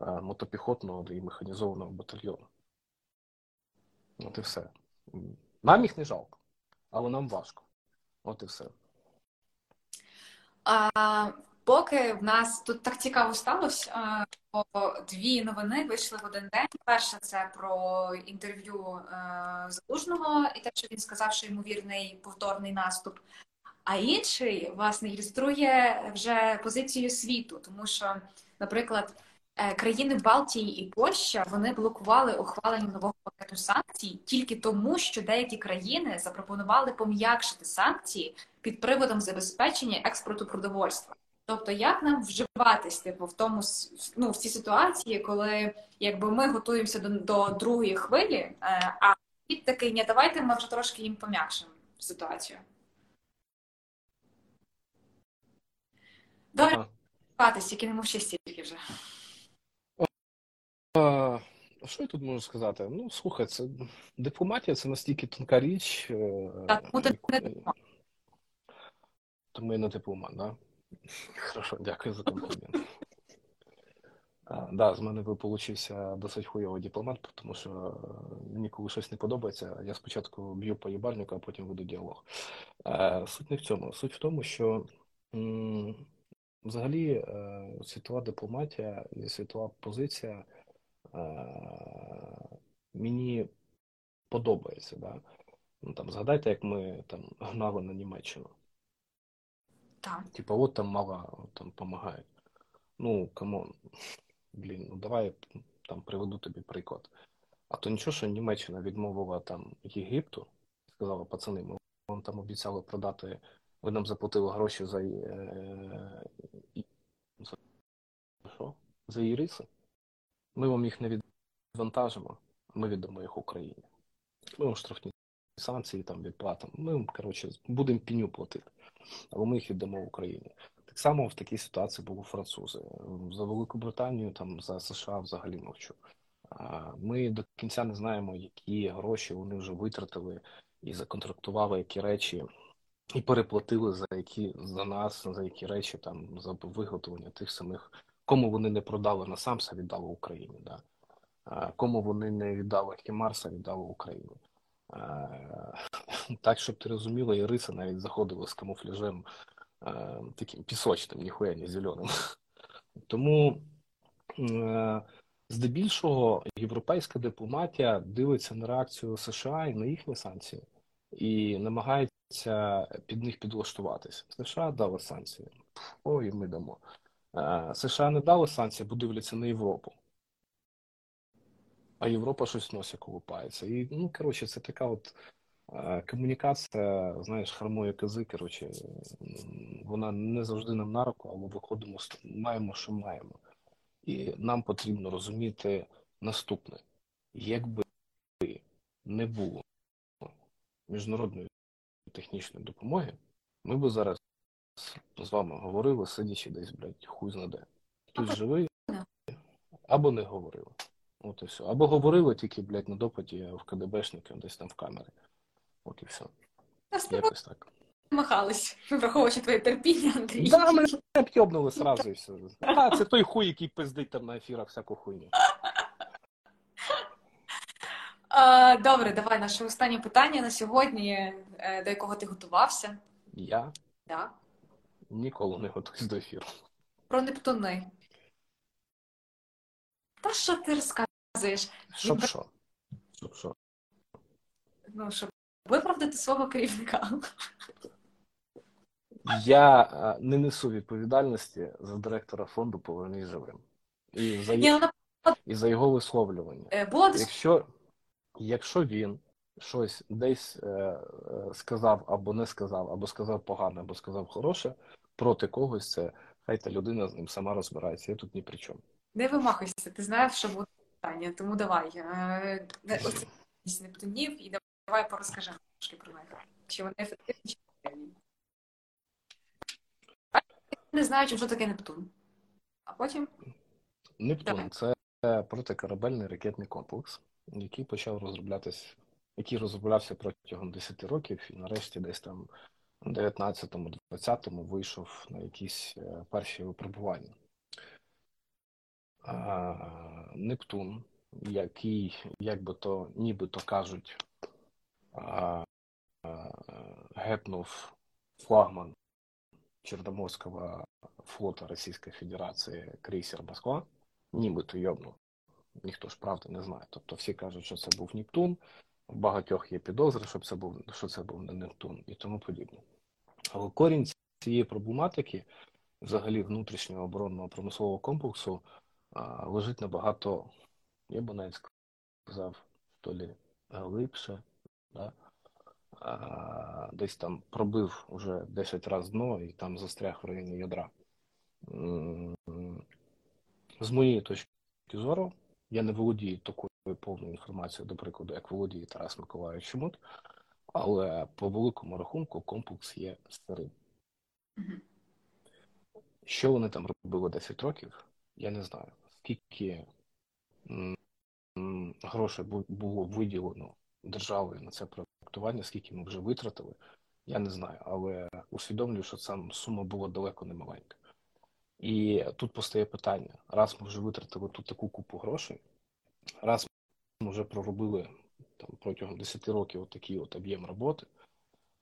мотопіхотного і механізованого батальйону. От і все. Нам їх не жалко, але нам важко. От і все. А, поки в нас тут так цікаво сталося, бо дві новини вийшли в один день. Перша це про інтерв'ю е, Залужного і те, що він сказав, що ймовірний повторний наступ. А інший, власне, ілюструє вже позицію світу, тому що, наприклад, країни Балтії і Польща вони блокували ухвалення нового пакету санкцій тільки тому, що деякі країни запропонували пом'якшити санкції під приводом забезпечення експорту продовольства. Тобто, як нам вживатись типу, в тому ну, в цій ситуації, коли якби ми готуємося до, до другої хвилі, е, а світ такий, ні, давайте ми вже трошки їм пом'якшимо ситуацію. Давай Ага. тільки не мовчи стільки вже. Що я тут можу сказати? Ну, слухай, це дипломатія це настільки тонка річ. е, Так, тому дипломат. Тому я не дипломат, да? Хорошо, дякую за комплімент. Да, з мене получився досить хуйовий дипломат, тому що мені коли щось не подобається, я спочатку б'ю по їбальнику, а потім веду діалог. Е, Суть не в цьому. Суть в тому, що взагалі е, світова дипломатія і світова позиція мені подобається. Да? Ну, там, згадайте, як ми там [LAUGHS] гнали на Німеччину. Так. Типа, от там мало там помагають. Ну, come on, блін, ну давай там приведу тобі приклад. А то нічого, що Німеччина відмовила там Єгипту, сказала, пацани, ми вам там обіцяли продати, ви нам заплатили гроші за, е, за що? За іриси. Ми вам їх не відвантажимо, ми віддамо їх Україні. Ми вам штрафні санкції там відплатимо. Ми вам, коротше, будемо пеню платити, але ми їх віддамо Україні. Так само в такій ситуації були французи. За Велику Британію, там за США взагалі мовчу. Ми до кінця не знаємо, які гроші вони вже витратили і законтрактували які речі, і переплатили за які за нас, за які речі там за виготовлення тих самих, кому вони не продали насамса, віддали Україні. Да? кому вони не віддали Хімарса, віддали Україну. [LAUGHS] Так, щоб ти розуміла, і риса навіть заходила з камуфляжем таким пісочним, ніхуя не зеленим. [LAUGHS] Тому здебільшого європейська дипломатія дивиться на реакцію США і на їхні санкції і намагається під них підлаштуватися. США дали санкції, ой, ми дамо. США не дали санкції, бо дивляться на Європу. А Європа щось носить, колупається. І, ну, коротше, це така от комунікація, знаєш, хромої кози, коротше, вона не завжди нам на руку, але виходимо, маємо, що маємо. І нам потрібно розуміти наступне: якби не було міжнародної технічної допомоги, ми б зараз з вами говорили, сидячи десь, блядь, хуй знаде. Хтось живий або не говорили. От і все. Або говорили тільки, блядь, на допиті в КДБшників десь там в камері. От і все. Якось так. Махались, враховуючи твоє терпіння, Андрій. Да, ми об'єбнули сразу і все. А, це той хуй, який пиздить там на ефірах всяку хуйню. Добре, давай наше останнє питання на сьогодні, е, до якого ти готувався. Я? Так. Ніколи не готуюсь до ефіру. Про Нептуни. Та що ти розказуєш? Щоб що? Щоб що? Ну, щоб виправдати свого керівника. Я е, не несу відповідальності за директора фонду «Повернись живим. І за, ну, і за його висловлювання. Е, Якщо якщо він щось десь е, е, сказав або не сказав, або сказав погане, або сказав хороше, проти когось це хай та людина з ним сама розбирається. Я тут ні при чому. Не вимахуйся, ти знаєш, що буде питання, тому давай. Е, Нептунів і давай порозкажемо трошки про них. Чи вони ефективні, чи ефективні. Не знаю, що таке Нептун. А потім. Нептун це протикорабельний ракетний комплекс який почав розроблятись, який розроблявся протягом 10 років, і нарешті десь там 19-20 вийшов на якісь е, перші випробування. Нептун, який, як би то нібито кажуть, гепнув флагман Чорноморського флота Російської Федерації крейсер Москва, нібито йобнув ніхто ж правди не знає. Тобто всі кажуть, що це був Нептун, багатьох є підозри, що це був що це був не Нептун і тому подібне. Але корінь цієї проблематики, взагалі внутрішнього оборонного промислового комплексу, а, лежить набагато, я б навіть сказав, що лі глибше. Да? А, десь там пробив уже 10 разів дно і там застряг в районі ядра. З моєї точки зору, я не володію такою повною інформацією, до прикладу, як володіє Тарас Миколаївич Чумут, але по великому рахунку комплекс є старим. Що вони там робили 10 років, я не знаю. Скільки грошей було виділено державою на це проектування, скільки ми вже витратили, я не знаю, але усвідомлюю, що сам сума була далеко не маленька. І тут постає питання: раз ми вже витратили тут таку купу грошей, раз вже проробили там протягом 10 років такий от об'єм роботи,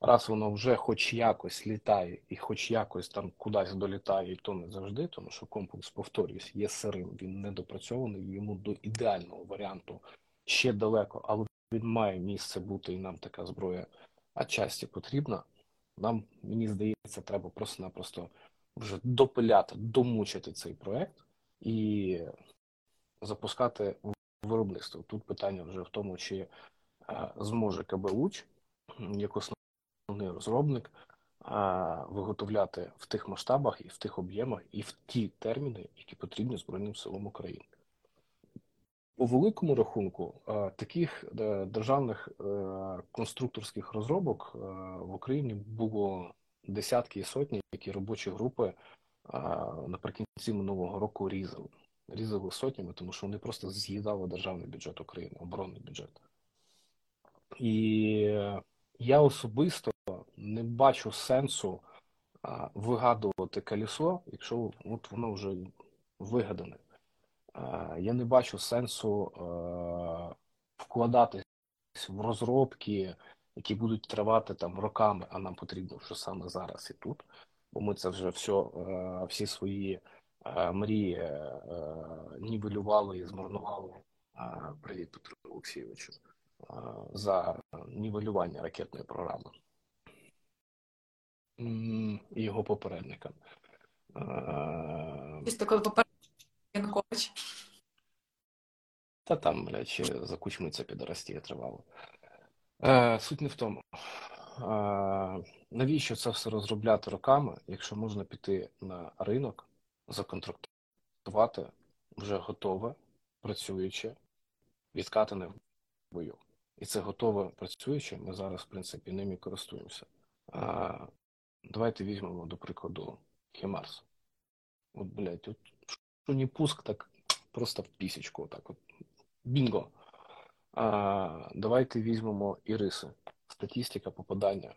раз воно вже хоч якось літає і хоч якось там кудись долітає, і то не завжди, тому що комплекс, повторюсь, є сирим, він недопрацьований, йому до ідеального варіанту ще далеко, але він має місце бути, і нам така зброя отчасті потрібна. Нам, мені здається, треба просто-напросто вже допиляти, домучити цей проект і запускати виробництво. Тут питання вже в тому, чи зможе КБ «Луч» як основний розробник виготовляти в тих масштабах і в тих об'ємах, і в ті терміни, які потрібні Збройним силам України. У великому рахунку таких е, державних е, конструкторських розробок е, в Україні було десятки і сотні, які робочі групи наприкінці минулого року різали. Різали сотнями, тому що вони просто з'їдали державний бюджет України, оборонний бюджет. І я особисто не бачу сенсу вигадувати колесо, якщо от воно вже вигадане. Я не бачу сенсу вкладатись в розробки, які будуть тривати там роками, а нам потрібно вже саме зараз і тут. Бо ми це вже все, всі свої мрії нівелювали і змарнували. Привіт, Петру Олексійовичу, за нівелювання ракетної програми і його попередникам. Із такої попередник Янукович. Та там, блядь, ще за кучми це підростіє тривало. Е, Суть не в тому. Е, навіщо це все розробляти роками, якщо можна піти на ринок, законтрактувати вже готове, працююче, відкатане в бою. І це готове працююче, ми зараз, в принципі, ними користуємося. Е, давайте візьмемо, до прикладу, Хімарс. От, блядь, от що не пуск, так просто в пісечку. Отак от. Бінго. А, Давайте візьмемо іриси. Статистика попадання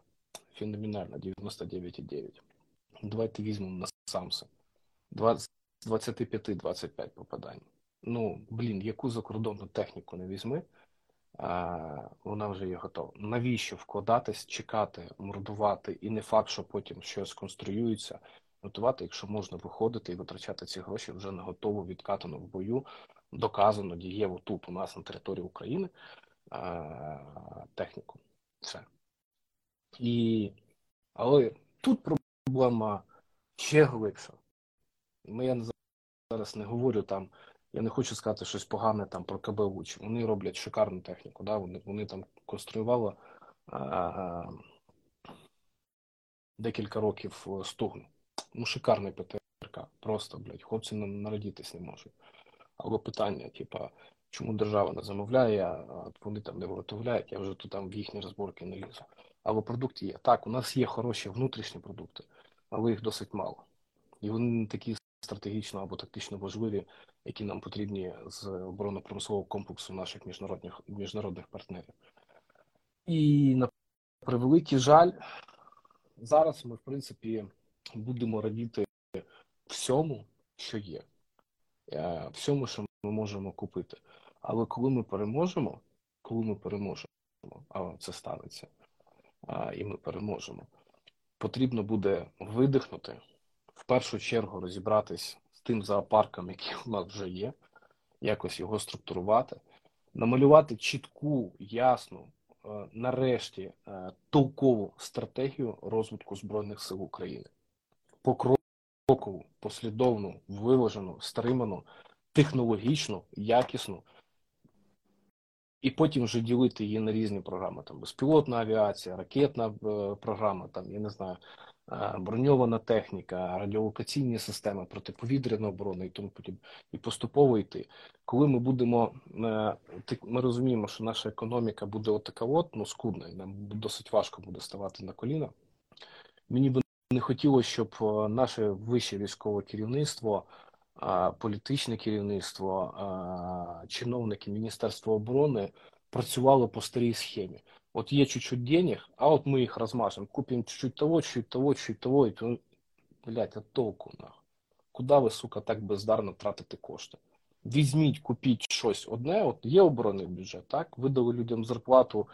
феноменальна 99,9. Давайте візьмемо на самси. 25-25 попадань. Ну, блін, яку закордонну техніку не візьми, а, вона вже є готова. Навіщо вкладатись, чекати, мордувати, і не факт, що потім щось конструюється, готувати, якщо можна виходити і витрачати ці гроші вже на готову відкатану в бою доказано дієво тут у нас на території України техніку. Все. І... Але тут проблема ще глибша. Ми я зараз не говорю там, я не хочу сказати щось погане там про КБУ. Вони роблять шикарну техніку. Да? Вони вони там конструювали а, а, декілька років стугну. Ну, шикарний ПТРК. Просто, блядь, хлопці народитись не можуть. Або питання, типа, чому держава не замовляє, а вони там не виготовляють, я вже тут там в їхні розборки не лізу. Але продукти є. Так, у нас є хороші внутрішні продукти, але їх досить мало. І вони не такі стратегічно або тактично важливі, які нам потрібні з оборонно-промислового комплексу наших міжнародних міжнародних партнерів. І на превеликий жаль, зараз ми, в принципі, будемо радіти всьому, що є. Е, всьому, що ми можемо купити. Але коли ми переможемо, коли ми переможемо, а це станеться, і ми переможемо, потрібно буде видихнути, в першу чергу розібратись з тим зоопарком, який у нас вже є, якось його структурувати, намалювати чітку, ясну, е, нарешті е, толкову стратегію розвитку Збройних сил України. Покрокову послідовну, виважену, стриману, технологічну, якісну, і потім вже ділити її на різні програми. Там безпілотна авіація, ракетна е, програма, там, я не знаю, броньована техніка, радіолокаційні системи, протиповітряна оборона і тому подібне. І поступово йти. Коли ми будемо, е, ми розуміємо, що наша економіка буде отака от, ну скудна, і нам досить важко буде ставати на коліна. Мені би не хотілося, щоб е, наше вище військове керівництво, політичне керівництво, чиновники Міністерства оборони працювало по старій схемі. От є чуть-чуть денег, а от ми їх розмажемо, купимо чуть-чуть того, чуть того, чуть того, і то, блядь, а толку нахуй. Куди ви, сука, так бездарно тратите кошти? Візьміть, купіть щось одне, от є оборонний бюджет, так? Видали людям зарплату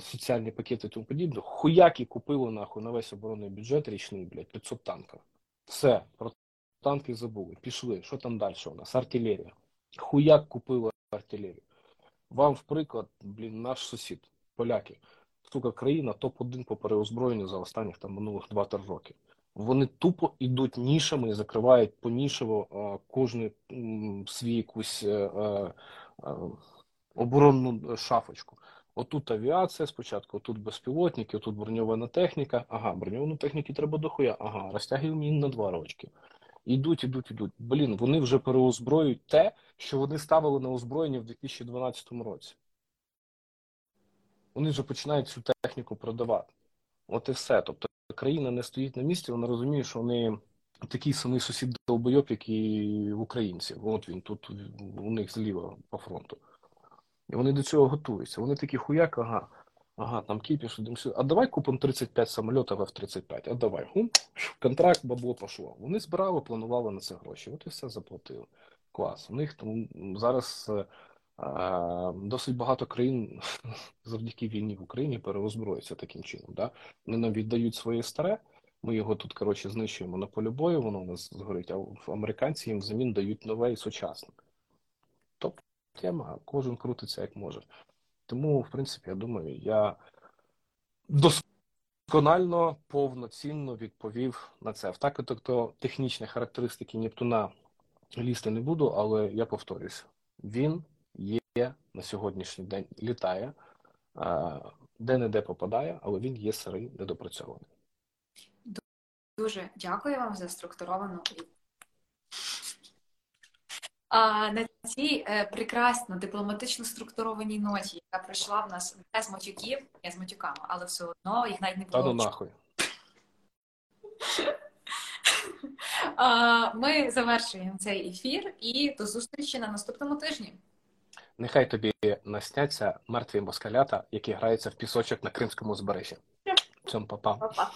соціальні пакети і тому подібне, хуяки купили нахуй на весь оборонний бюджет річний, блядь, 500 танків. Все, про танки забули. Пішли. Що там далі у нас? Артилерія. Хуяк купили артилерію. Вам, в приклад, блін, наш сусід, поляки. Сука, країна топ-1 по переозброєнню за останніх там минулих 2-3 роки. Вони тупо йдуть нішами і закривають понішево кожну свій якусь а, а, оборонну шафочку. Отут авіація спочатку, отут безпілотники, отут броньована техніка. Ага, броньовану техніку треба дохуя. Ага, розтягуємо її на два рочки. Ідуть, ідуть, ідуть. Блін, вони вже переозброюють те, що вони ставили на озброєння в 2012 році. Вони вже починають цю техніку продавати. От і все. Тобто країна не стоїть на місці, вона розуміє, що вони такий самий сусід долбойоб, як і в українців. От він тут у них зліва по фронту. І вони до цього готуються. Вони такі хуяк, ага, ага, там кіпіш, а давай купимо 35 самольотів F-35, а давай. Хум, контракт, бабло пішло. Вони збирали, планували на це гроші. От і все заплатили. клас. У них тому зараз е, досить багато країн [LAUGHS] завдяки війні в Україні переозброюються таким чином. Да? Вони нам віддають своє старе, ми його тут, коротше, знищуємо на полі бою, воно у нас згорить, а американці їм взамін дають нове і сучасне. Тобто тема, кожен крутиться як може. Тому, в принципі, я думаю, я досконально, повноцінно відповів на це. В так, тобто технічні характеристики Нептуна лізти не буду, але я повторюсь, він є на сьогоднішній день, літає, де-не-де попадає, але він є сирий, недопрацьований. Дуже дякую вам за структуровану. А на цій е, прекрасно дипломатично структурованій ноті, яка прийшла в нас не з матюків, не з матюками, але все одно їх навіть не Та ну нахуй. [LAUGHS] Ми завершуємо цей ефір і до зустрічі на наступному тижні. Нехай тобі насняться мертві москалята, які граються в пісочок на Кримському узбережжі. Цьому папа. Па-па.